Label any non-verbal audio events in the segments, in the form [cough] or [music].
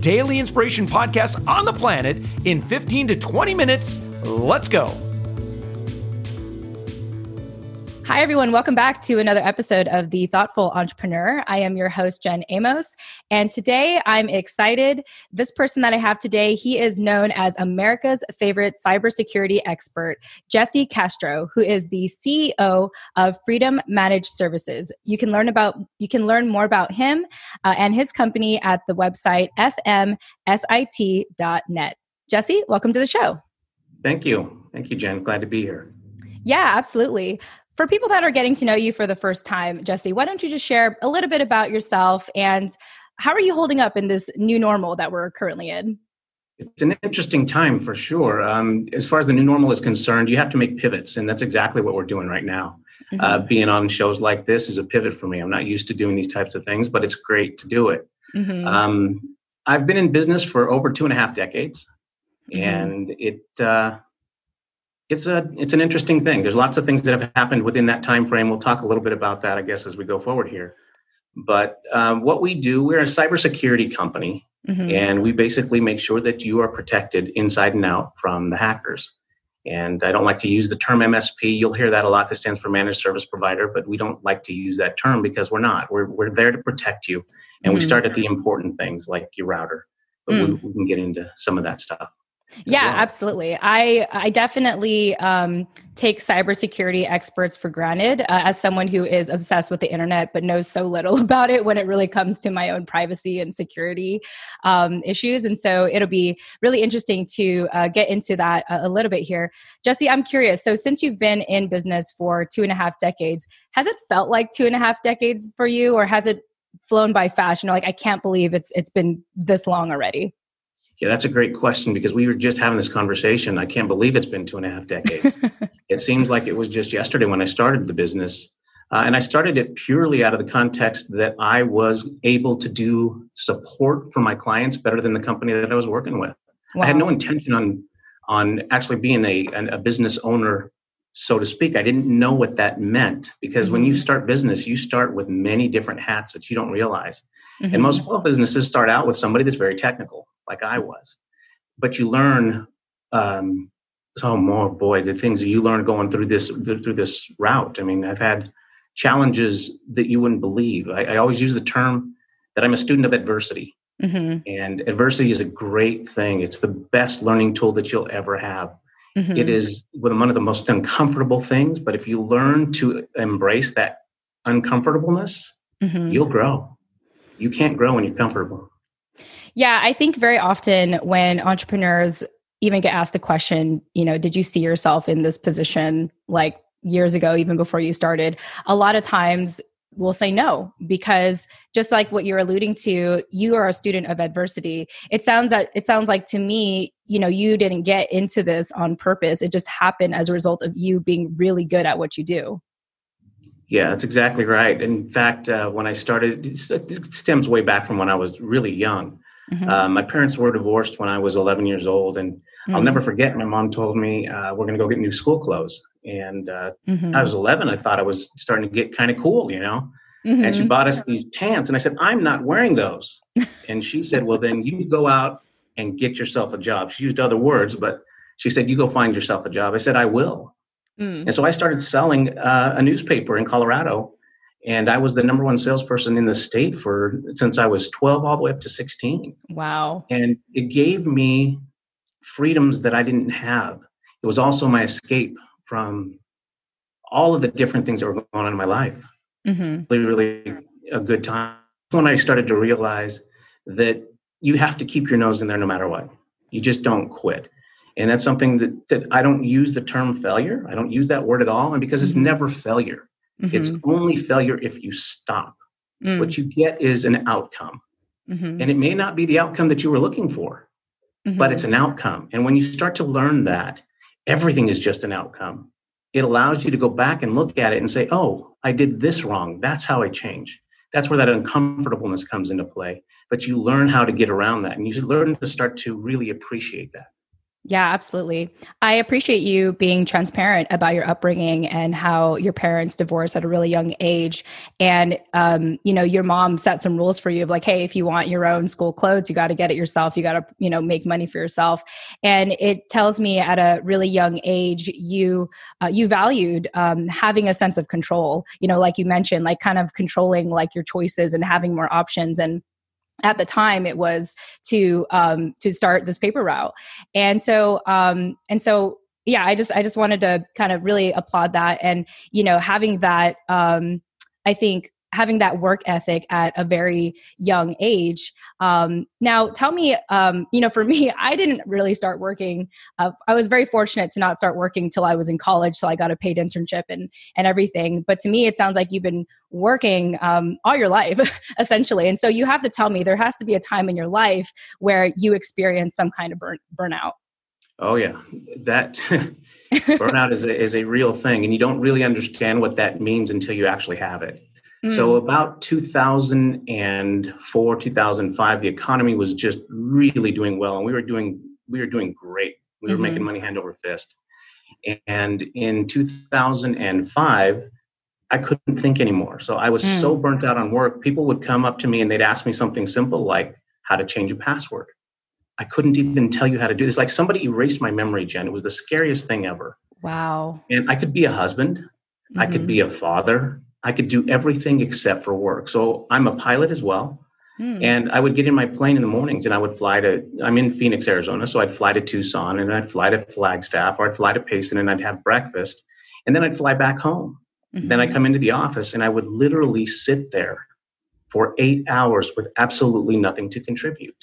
daily inspiration podcast on the planet in 15 to 20 minutes. Let's go. Hi, everyone. Welcome back to another episode of The Thoughtful Entrepreneur. I am your host, Jen Amos. And today I'm excited. This person that I have today, he is known as America's favorite cybersecurity expert, Jesse Castro, who is the CEO of Freedom Managed Services. You can learn about you can learn more about him uh, and his company at the website fmsit.net. Jesse, welcome to the show. Thank you. Thank you, Jen. Glad to be here. Yeah, absolutely. For people that are getting to know you for the first time, Jesse, why don't you just share a little bit about yourself and how are you holding up in this new normal that we're currently in? It's an interesting time for sure. Um, as far as the new normal is concerned, you have to make pivots, and that's exactly what we're doing right now. Mm-hmm. Uh, being on shows like this is a pivot for me. I'm not used to doing these types of things, but it's great to do it. Mm-hmm. Um, I've been in business for over two and a half decades, mm-hmm. and it uh, it's a it's an interesting thing. There's lots of things that have happened within that time frame. We'll talk a little bit about that, I guess, as we go forward here. But um, what we do, we're a cybersecurity company, mm-hmm. and we basically make sure that you are protected inside and out from the hackers. And I don't like to use the term MSP. You'll hear that a lot. That stands for managed service provider, but we don't like to use that term because we're not. We're we're there to protect you, and mm-hmm. we start at the important things like your router. But mm. we, we can get into some of that stuff yeah absolutely. I i definitely um, take cybersecurity experts for granted uh, as someone who is obsessed with the internet but knows so little [laughs] about it when it really comes to my own privacy and security um, issues. And so it'll be really interesting to uh, get into that a, a little bit here. Jesse i'm curious. So since you've been in business for two and a half decades has it felt like two and a half decades for you or has it flown by fast you know like i can't believe it's it's been this long already yeah, that's a great question because we were just having this conversation. I can't believe it's been two and a half decades. [laughs] it seems like it was just yesterday when I started the business. Uh, and I started it purely out of the context that I was able to do support for my clients better than the company that I was working with. Wow. I had no intention on on actually being a, a business owner, so to speak. I didn't know what that meant because mm-hmm. when you mm-hmm. start business, you start with many different hats that you don't realize. Mm-hmm. And most small businesses start out with somebody that's very technical like I was. But you learn, um, oh more boy, the things that you learn going through this through this route. I mean, I've had challenges that you wouldn't believe. I, I always use the term that I'm a student of adversity. Mm-hmm. And adversity is a great thing. It's the best learning tool that you'll ever have. Mm-hmm. It is one of the most uncomfortable things, but if you learn to embrace that uncomfortableness, mm-hmm. you'll grow. You can't grow when you're comfortable. Yeah, I think very often when entrepreneurs even get asked a question, you know, did you see yourself in this position like years ago, even before you started? A lot of times we'll say no because just like what you're alluding to you are a student of adversity. It sounds that it sounds like to me you know you didn't get into this on purpose. It just happened as a result of you being really good at what you do. Yeah that's exactly right. In fact uh, when i started it stems way back from when i was really young Mm-hmm. Uh, my parents were divorced when I was 11 years old, and mm-hmm. I'll never forget. My mom told me uh, we're going to go get new school clothes, and uh, mm-hmm. I was 11. I thought I was starting to get kind of cool, you know. And she mm-hmm. bought us these pants, and I said, "I'm not wearing those." [laughs] and she said, "Well, then you go out and get yourself a job." She used other words, but she said, "You go find yourself a job." I said, "I will." Mm. And so I started selling uh, a newspaper in Colorado and I was the number one salesperson in the state for since I was 12 all the way up to 16. Wow. And it gave me freedoms that I didn't have. It was also my escape from all of the different things that were going on in my life. Mm-hmm. Really, really a good time. When I started to realize that you have to keep your nose in there no matter what. You just don't quit. And that's something that, that I don't use the term failure. I don't use that word at all. And because it's mm-hmm. never failure Mm-hmm. It's only failure if you stop. Mm. What you get is an outcome. Mm-hmm. And it may not be the outcome that you were looking for, mm-hmm. but it's an outcome. And when you start to learn that, everything is just an outcome. It allows you to go back and look at it and say, oh, I did this wrong. That's how I change. That's where that uncomfortableness comes into play. But you learn how to get around that and you learn to start to really appreciate that. Yeah, absolutely. I appreciate you being transparent about your upbringing and how your parents divorced at a really young age. And, um, you know, your mom set some rules for you of like, hey, if you want your own school clothes, you got to get it yourself. You got to, you know, make money for yourself. And it tells me at a really young age, you, uh, you valued um, having a sense of control, you know, like you mentioned, like kind of controlling like your choices and having more options. And at the time it was to um to start this paper route. And so um and so yeah i just i just wanted to kind of really applaud that. And you know having that um i think having that work ethic at a very young age. Um, now, tell me, um, you know, for [laughs] me, I didn't really start working. Uh, I was very fortunate to not start working till I was in college, so I got a paid internship and and everything. But to me, it sounds like you've been working um, all your life, [laughs] essentially. And so you have to tell me there has to be a time in your life where you experience some kind of burn burnout. Oh yeah, that. [laughs] burnout is a, is a real thing and you don't really understand what that means until you actually have it so mm. about 2004, 2005, the economy was just really doing well, and we were doing we were doing great. We were mm-hmm. making money hand over fist. And in 2005, I couldn't think anymore. So I was mm. so burnt out on work. People would come up to me and they'd ask me something simple like how to change a password. I couldn't even tell you how to do this. Like somebody erased my memory, Jen. It was the scariest thing ever. Wow. And I could be a husband. Mm-hmm. I could be mm-hmm. a father. I could do everything except for work. So I'm a pilot as well. Mm. And I would get in my plane in the mornings and I would fly to, I'm in Phoenix, Arizona. So I'd fly to Tucson and I'd fly to Flagstaff or I'd fly to Payson and I'd have breakfast. And then I'd fly back home. Mm-hmm. Then I'd come into the office and I would literally sit there for eight hours with absolutely nothing to contribute.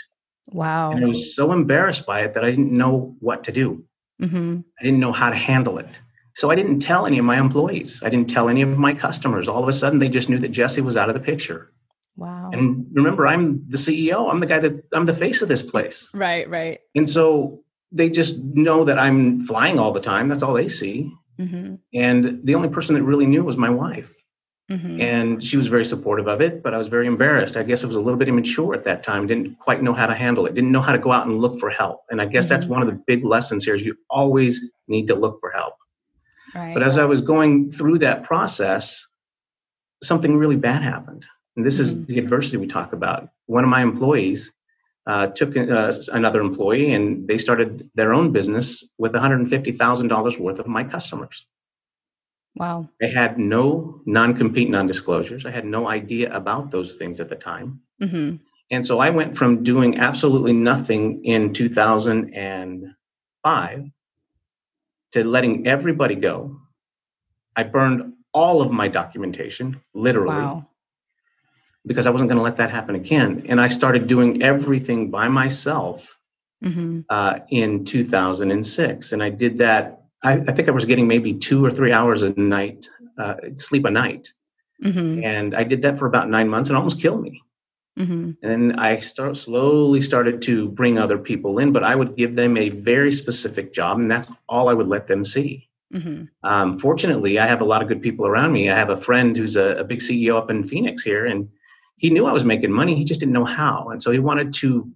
Wow. And I was so embarrassed by it that I didn't know what to do. Mm-hmm. I didn't know how to handle it. So I didn't tell any of my employees. I didn't tell any of my customers. All of a sudden, they just knew that Jesse was out of the picture. Wow. And remember, I'm the CEO. I'm the guy that I'm the face of this place. Right, right. And so they just know that I'm flying all the time. That's all they see. Mm-hmm. And the only person that really knew was my wife. Mm-hmm. And she was very supportive of it, but I was very embarrassed. I guess I was a little bit immature at that time, didn't quite know how to handle it, didn't know how to go out and look for help. And I guess mm-hmm. that's one of the big lessons here is you always need to look for help. But as I was going through that process, something really bad happened. And this mm-hmm. is the adversity we talk about. One of my employees uh, took uh, another employee and they started their own business with $150,000 worth of my customers. Wow. I had no non compete, non disclosures. I had no idea about those things at the time. Mm-hmm. And so I went from doing absolutely nothing in 2005 to letting everybody go. I burned all of my documentation, literally, wow. because I wasn't going to let that happen again. And I started doing everything by myself mm-hmm. uh, in 2006. And I did that, I, I, think I was getting maybe two or three hours a night, uh, sleep a night. Mm-hmm. And I did that for about nine months and almost killed me. Mm-hmm. And then I start slowly started to bring other people in, but I would give them a very specific job, and that's all I would let them see. Mm-hmm. Um, fortunately, I have a lot of good people around me. I have a friend who's a, a, big CEO up in Phoenix here, and he knew I was making money. He just didn't know how, and so he wanted to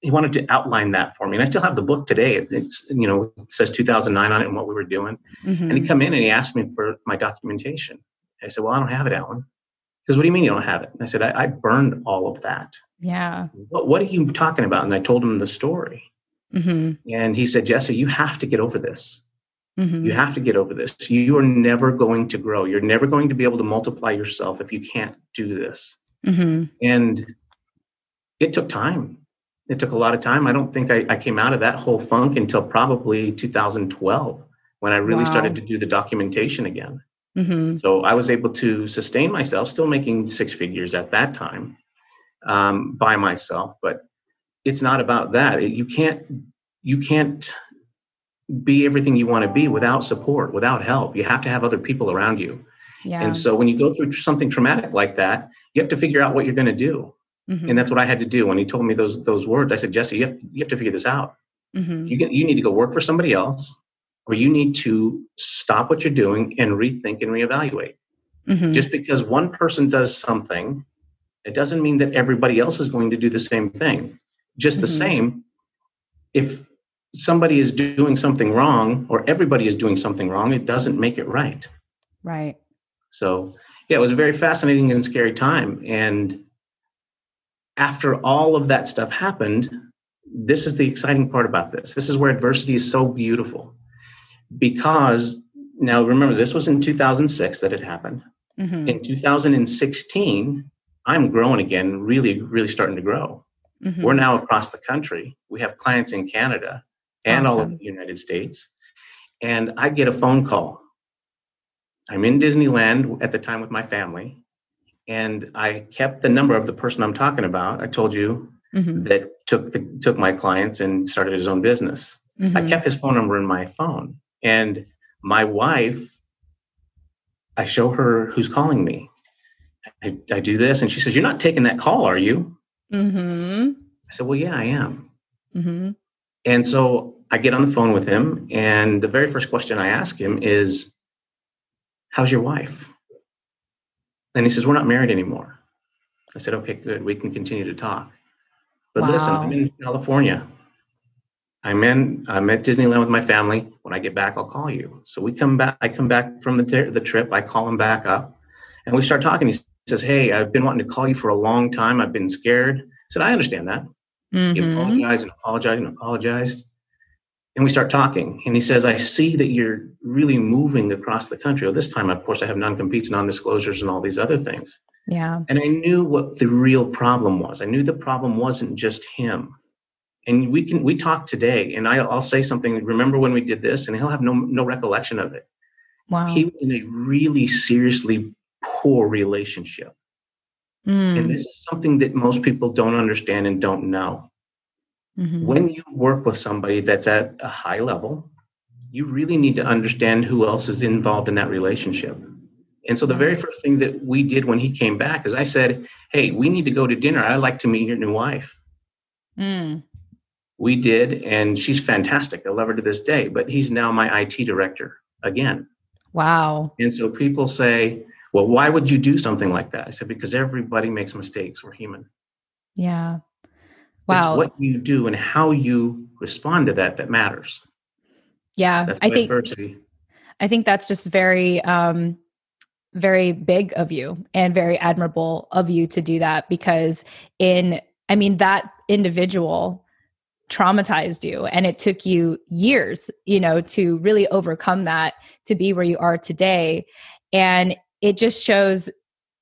he wanted to outline that for me. And I still have the book today. It's you know it says 2009 on it and what we were doing. Mm-hmm. And he come in and he asked me for my documentation. I said, "Well, I don't have it, Alan." Because what do you mean you don't have it? And I said, I, I burned all of that. Yeah. What, what are you talking about? And I told him the story. Mm-hmm. And he said, Jesse, you have to get over this. Mm-hmm. You have to get over this. You are never going to grow. You're never going to be able to multiply yourself if you can't do this. Mm-hmm. And it took time. It took a lot of time. I don't think I, I, came out of that whole funk until probably 2012 when I really wow. started to do the documentation again. Mm-hmm. So I was able to sustain myself, still making six figures at that time um, by myself. But it's not about that. You can't you can't be everything you want to be without support, without help. You have to have other people around you. Yeah. And so when you go through something traumatic like that, you have to figure out what you're going to do. Mm-hmm. And that's what I had to do. When he told me those those words, I said, Jesse, you have to, you have to figure this out. Mm-hmm. You, get, you need to go work for somebody else, or you need to stop what you're doing and rethink and reevaluate. Mm-hmm. Just because one person does something, it doesn't mean that everybody else is going to do the same thing. Just the mm-hmm. same, if somebody is doing something wrong or everybody is doing something wrong, it doesn't make it right. Right. So, yeah, it was a very fascinating and scary time. And after all of that stuff happened, this is the exciting part about this. This is where adversity is so beautiful. Because now remember, this was in 2006 that it happened. Mm-hmm. In 2016, I'm growing again, really, really starting to grow. Mm-hmm. We're now across the country. We have clients in Canada and awesome. all of the United States. And I get a phone call. I'm in Disneyland at the time with my family, and I kept the number of the person I'm talking about. I told you mm-hmm. that took the, took my clients and started his own business. Mm-hmm. I kept his phone number in my phone, and my wife. I show her who's calling me. I, I do this, and she says, "You're not taking that call, are you?" Mm-hmm. I said, "Well, yeah, I am." Mm-hmm. And so I get on the phone with him, and the very first question I ask him is, How's your wife? And he says, We're not married anymore. I said, Okay, good. We can continue to talk. But wow. listen, I'm in California. I'm in. I'm at Disneyland with my family. When I get back, I'll call you. So we come back. I come back from the the trip. I call him back up, and we start talking. He says, "Hey, I've been wanting to call you for a long time. I've been scared." I said, "I understand that." Mm-hmm. He apologized and apologized and apologized. And we start talking. And he says, I see that you're really moving across the country. Well, this time, of course, I have non competes, non disclosures, and all these other things. Yeah. And I knew what the real problem was. I knew the problem wasn't just him. And we can we talk today, and I, I'll say something. Remember when we did this? And he'll have no no recollection of it. Wow. He was in a really seriously poor relationship. Mm. And this is something that most people don't understand and don't know. Mm-hmm. When you work with somebody that's at a high level, you really need to understand who else is involved in that relationship. And so the very first thing that we did when he came back is I said, Hey, we need to go to dinner. I'd like to meet your new wife. Mm. We did, and she's fantastic. I love her to this day, but he's now my IT director again. Wow. And so people say, well, why would you do something like that? I said, because everybody makes mistakes. We're human. Yeah. Wow. It's what you do and how you respond to that that matters. Yeah. That's I think adversity. I think that's just very um very big of you and very admirable of you to do that because in I mean that individual traumatized you. And it took you years, you know, to really overcome that to be where you are today. And it just shows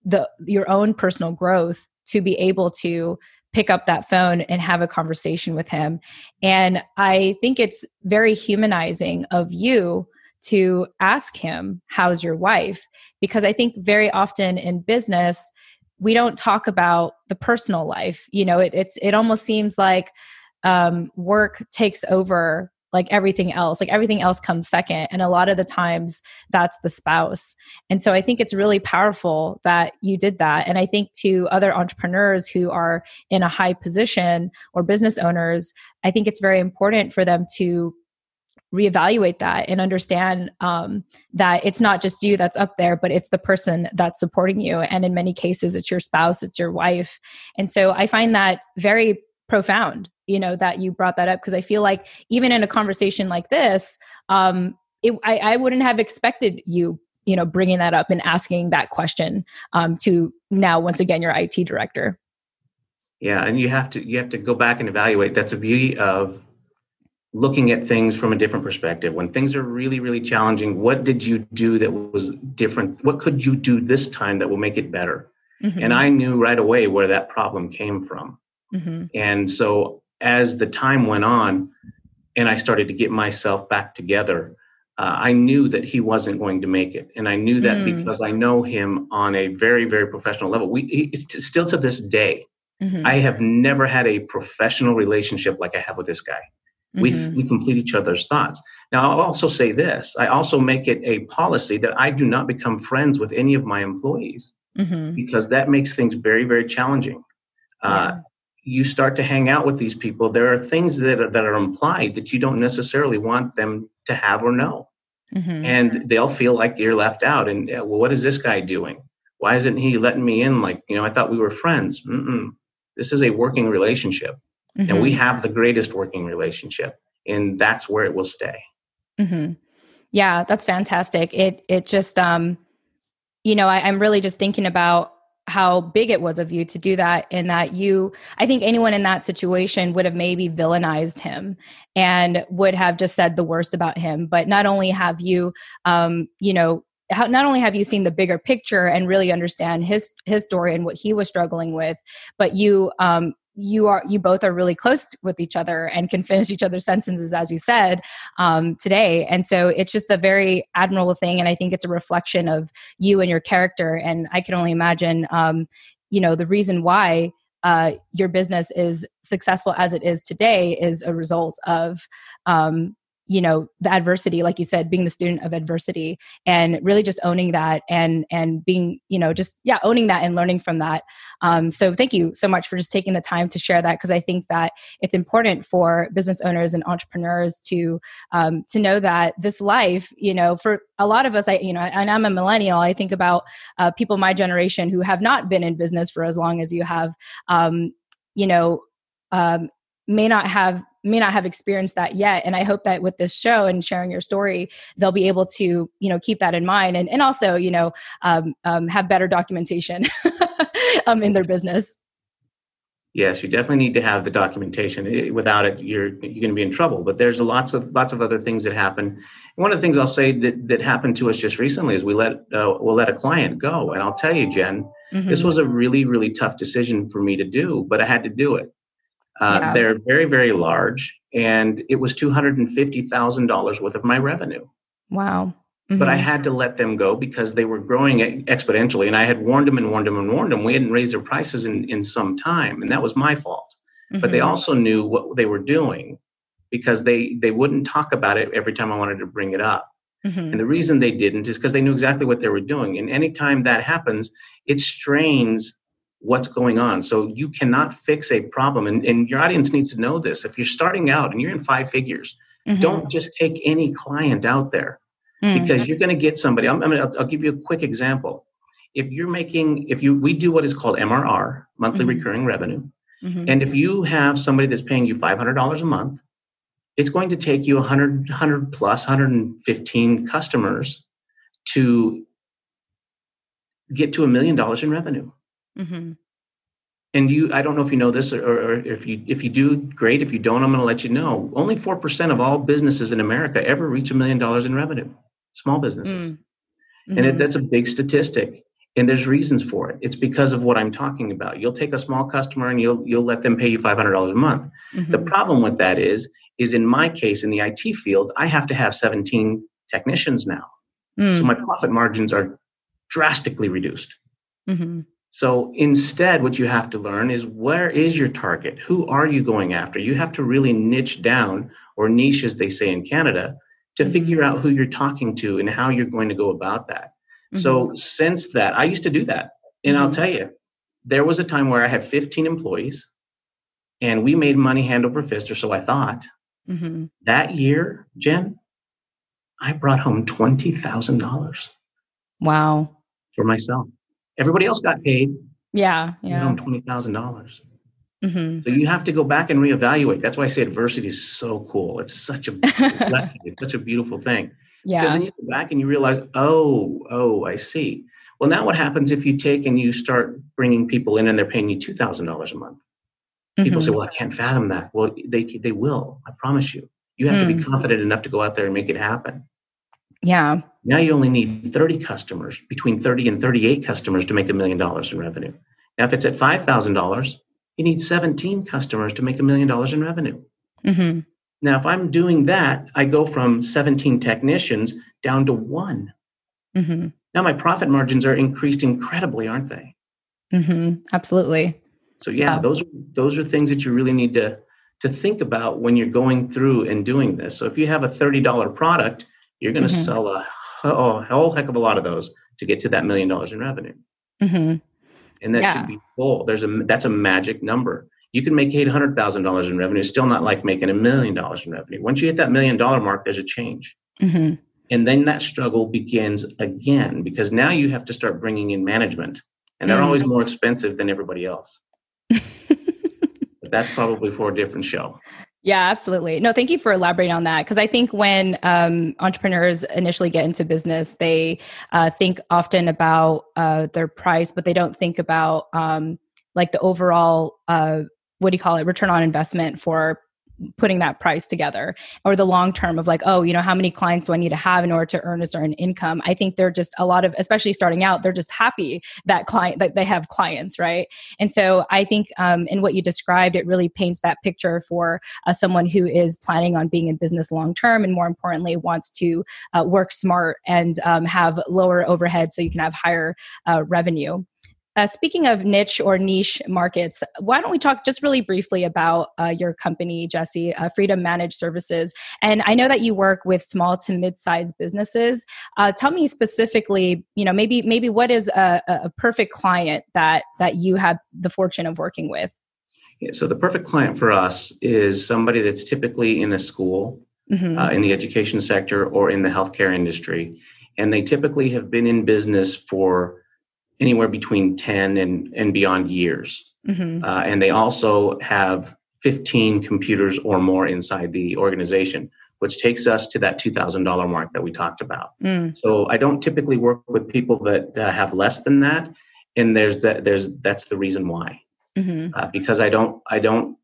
the your own personal growth to be able to pick up that phone and have a conversation with him. And i think it's very humanizing of you to ask him how's your wife? Because i think very often in business we don't talk about the personal life. You know it, it's it almost seems like um, work takes over like everything else like everything else comes second and a lot of the times that's the spouse and so i think it's really powerful that you did that and i think to other entrepreneurs who are in a high position or business owners i think it's very important for them to reevaluate that and understand um, that it's not just you that's up there, but it's the person that's supporting you. And in many cases, it's your spouse, it's your wife. And so I find that very profound you know that you brought that up because i feel like even in a conversation like this um it, I, I wouldn't have expected you you know bringing that up and asking that question um, to now once again your it director. Yeah and you have to you have to go back and evaluate. That's the beauty of looking at things from a different perspective. When things are really really challenging what did you do that was different? What could you do this time that will make it better? Mm-hmm. and i knew right away where that problem came from. Mm-hmm. And so as the time went on and I started to get myself back together, uh, I knew that he wasn't going to make it. And I knew that mm. because I know him on a very, very professional level. We he, still to this day, mm-hmm. I have never had a professional relationship like I have with this guy. Mm-hmm. We we complete each other's thoughts. Now I'll also say this: I also make it a policy that I do not become friends with any of my employees mm-hmm. because that makes things very, very challenging. Uh, you start to hang out with these people, there are things that are, that are implied that you don't necessarily want them to have or know. Mm-hmm. And they'll feel like you're left out. And well, what is this guy doing? Why isn't he letting me in? Like, you know, I thought we were friends. Mm-mm. This is a working relationship. Mm-hmm. And we mm-hmm. have the greatest working relationship. And that's where it will stay. Mm-hmm. Yeah, that's fantastic. It, it just, um, you know, I, I'm really just thinking about how big it was of you to do that and that you i think anyone in that situation would have maybe villainized him and would have just said the worst about him. But not only have you um you know how, not only have you seen the bigger picture and really understand his his story and what he was struggling with but you um you are you both are really close with each other and can finish each other's sentences as you said um, today. And so it's just a very admirable thing and i think it's a reflection of you and your character. And i can only imagine um, you know the reason why uh, your business is successful as it is today is a result of um, you know the adversity like you said being the student of adversity and really just owning that and and being you know just yeah owning that and learning from that. Um, so thank you so much for just taking the time to share that because i think that it's important for business owners and entrepreneurs to um, to know that this life you know for a lot of us i you know and i'm a millennial i think about uh, people my generation who have not been in business for as long as you have um, you know um, may not have may not have experienced that yet. And i hope that with this show and sharing your story they'll be able to you know keep that in mind and, and also you know um, um, have better documentation [laughs] um, in their business. Yes you definitely need to have the documentation. Without it you're you're going to be in trouble. But there's lots of lots of other things that happen. One of the things i'll say that that happened to us just recently is we let uh, we'll let a client go. And i'll tell you jen mm-hmm. this was a really really tough decision for me to do but i had to do it uh, yeah. They're very, very large, and it was two hundred and fifty thousand dollars worth of my revenue. Wow! Mm-hmm. But I mm-hmm. had to let them go because they were growing exponentially, and I had warned them and warned them and warned them. We hadn't raised their prices in in some time, and that was my fault. Mm-hmm. But they mm-hmm. also knew what they were doing because they they wouldn't talk about it every time I wanted to bring it up. Mm-hmm. And the reason they didn't is because they knew exactly what they were doing. And anytime that happens, it strains what's going on. So you cannot fix a problem. And, and your audience needs to know this. If you're starting out and you're in five figures, mm-hmm. don't just take any client out there mm-hmm. because you're going to get somebody. I'm, I'm I'll, I'll give you a quick example. If you're making, if you, we do what is called MRR, monthly mm-hmm. recurring revenue. Mm-hmm. And if you have somebody that's paying you $500 a month, it's going to take you 100, 100 plus, 115 customers to get to a million dollars in revenue. Mm-hmm. And you, I don't know if you know this, or, or, if you if you do, great. If you don't, I'm going to let you know. Only four percent of all businesses in America ever reach a million dollars in revenue. Small businesses, mm-hmm. and it, that's a big statistic. And there's reasons for it. It's because of what I'm talking about. You'll take a small customer and you'll you'll let them pay you five hundred dollars a month. Mm-hmm. The problem with that is is in my case in the IT field, I have to have 17 technicians now, mm. so my profit margins are drastically reduced. Mm-hmm. So instead, what you have to learn is where is your target? Who are you going after? You have to really niche down, or niche as they say in Canada, to mm-hmm. figure out who you're talking to and how you're going to go about that. Mm-hmm. So since that, I used to do that. And mm-hmm. I'll tell you, there was a time where I had 15 employees and we made money hand over fist, or so I thought. Mm-hmm. That year, Jen, I brought home $20,000. Wow. For myself. Everybody else got paid. Yeah, yeah. Twenty thousand dollars. Mm-hmm. So you have to go back and reevaluate. That's why I say adversity is so cool. It's such a [laughs] blessing. It's such a beautiful thing. Yeah. Because then you go back and you realize, oh, oh, I see. Well, now what happens if you take and you start bringing people in and they're paying you two thousand dollars a month? People mm-hmm. say, well, I can't fathom that. Well, they they will. I promise you. You have mm. to be mm. confident enough to go out there and make it happen. Yeah. Now you only need 30 customers, between 30 and 38 customers to make a million dollars in revenue. Now, if it's at $5,000, you need 17 customers to make a million dollars in revenue. Mm-hmm. Now, if I'm doing that, I go from 17 technicians down to one. Mm-hmm. Now my profit margins are increased incredibly, aren't they? Mm-hmm. Absolutely. So yeah, those are those are things that you really need to to think about when you're going through and doing this. So if you have a $30 product you're going to mm-hmm. sell a, a, whole heck of a lot of those to get to that million dollars in revenue. Mm-hmm. And that yeah. should be full. There's a that's a magic number. You can make $800,000 in revenue, still not like making a million dollars in revenue. Once you hit that million dollar mark, there's a change. Mm-hmm. And then that struggle begins again because now you have to start bringing in management, and they're mm. always more expensive than everybody else. [laughs] but that's probably for a different show. Yeah, absolutely. No, thank you for elaborating on that. Because I think when um, entrepreneurs initially get into business, they uh, think often about uh, their price, but they don't think about um, like the overall uh, what do you call it return on investment for putting that price together or the long term of like oh you know how many clients do i need to have in order to earn a certain income? I think they're just a lot of especially starting out they're just happy that client that they have clients right? And so i think um, in what you described it really paints that picture for uh, someone who is planning on being in business long term and more importantly wants to uh, work smart and um, have lower overhead so you can have higher uh, revenue uh, speaking of niche or niche markets, why don't we talk just really briefly about uh, your company, Jesse, uh, Freedom Managed Services? And I know that you work with small to mid-sized businesses. Uh, tell me specifically, you know, maybe maybe what is a, a, perfect client that that you have the fortune of working with? Yeah, so the perfect client for us is somebody that's typically in a school, mm-hmm. Uh, in the education sector, or in the healthcare industry, and they typically have been in business for anywhere between 10 and, and beyond years. Mm-hmm. Uh, and they also have 15 computers or more inside the organization, which takes us to that $2,000 mark that we talked about. Mm. So I don't typically work with people that uh, have less than that. And there's that, there's, that's the reason why. Mm-hmm. Uh, because I don't, I don't,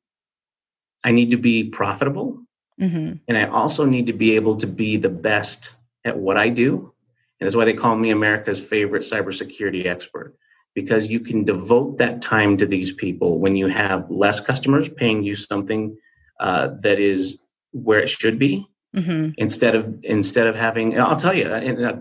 I need to be profitable. Mm-hmm. And I also need to be able to be the best at what I do and that's why they call me America's favorite cybersecurity expert, because you can devote that time to these people when you have less customers paying you something uh, that is where it should be, mm-hmm. instead of instead of having. I'll tell you, and uh,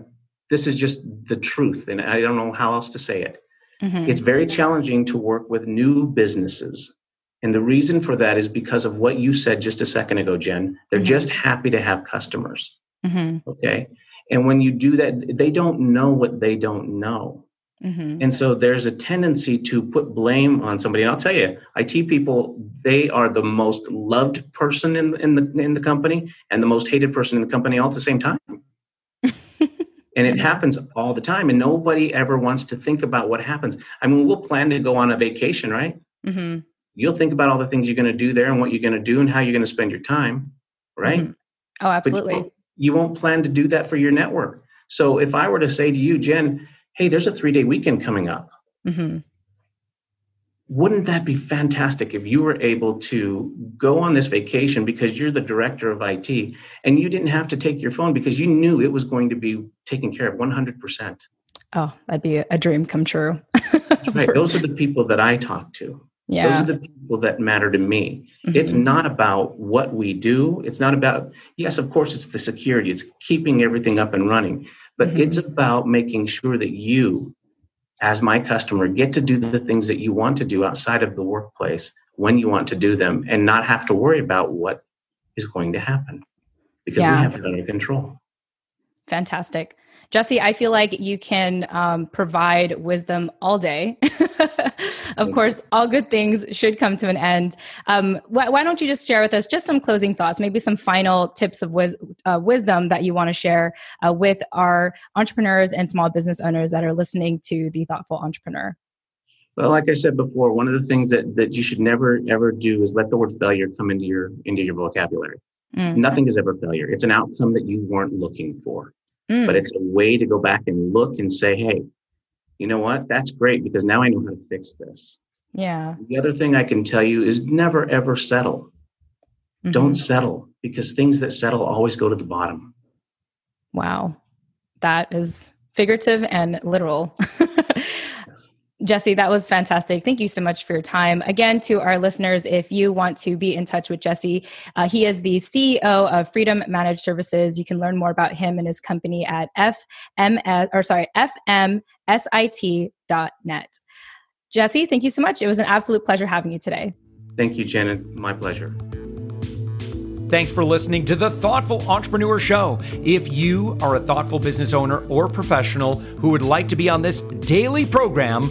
this is just the truth, and I don't know how else to say it. Mm-hmm. It's very challenging to work with new businesses. And the reason for that is because of what you said just a second ago, Jen. They're mm-hmm. just happy to have customers. Mm-hmm. Okay. And when you do that, they don't know what they don't know. Mm-hmm. And so there's a tendency to put blame on somebody. And I'll tell you, IT people, they are the most loved person in, in the in the company and the most hated person in the company all at the same time. [laughs] and it happens all the time. And nobody ever wants to think about what happens. I mean, we'll plan to go on a vacation, right? Mm-hmm. You'll think about all the things you're going to do there and what you're going to do and how you're going to spend your time, right? Mm-hmm. Oh, absolutely you won't plan to do that for your network. So if I were to say to you, Jen, hey, there's a three day weekend coming up. Mm-hmm. Wouldn't that be fantastic if you were able to go on this vacation because you're the director of IT and you didn't have to take your phone because you knew it was going to be taken care of 100%? Oh, that'd be a dream come true. [laughs] right. Those are the people that I talk to. Yeah. Those are the people that matter to me. Mm-hmm. It's not about what we do. It's not about, yes, of course, it's the security, it's keeping everything up and running, but mm-hmm. it's about making sure that you, as my customer, get to do the things that you want to do outside of the workplace when you want to do them and not have to worry about what is going to happen because yeah. we have it under control. Fantastic. Jesse, I feel like you can um, provide wisdom all day. [laughs] of course, all good things should come to an end. Um, wh- why don't you just share with us just some closing thoughts, maybe some final tips of wis- uh, wisdom that you want to share uh, with our entrepreneurs and small business owners that are listening to the Thoughtful Entrepreneur? Well, like I said before, one of the things that, that you should never ever do is let the word failure come into your into your vocabulary. Mm. Nothing is ever failure. It's an outcome that you weren't looking for. Mm. But it's a way to go back and look and say, hey, you know what? That's great because now I know how to fix this. Yeah. The other thing I can tell you is never ever settle. Mm-hmm. Don't settle because things that settle always go to the bottom. Wow. That is figurative and literal. [laughs] Jesse, that was fantastic. Thank you so much for your time. Again, to our listeners, if you want to be in touch with Jesse, uh, he is the CEO of Freedom Managed Services. You can learn more about him and his company at fms or sorry fmsit.net. Jesse, thank you so much. It was an absolute pleasure having you today. Thank you, Janet. My pleasure. Thanks for listening to the Thoughtful Entrepreneur Show. If you are a thoughtful business owner or professional who would like to be on this daily program,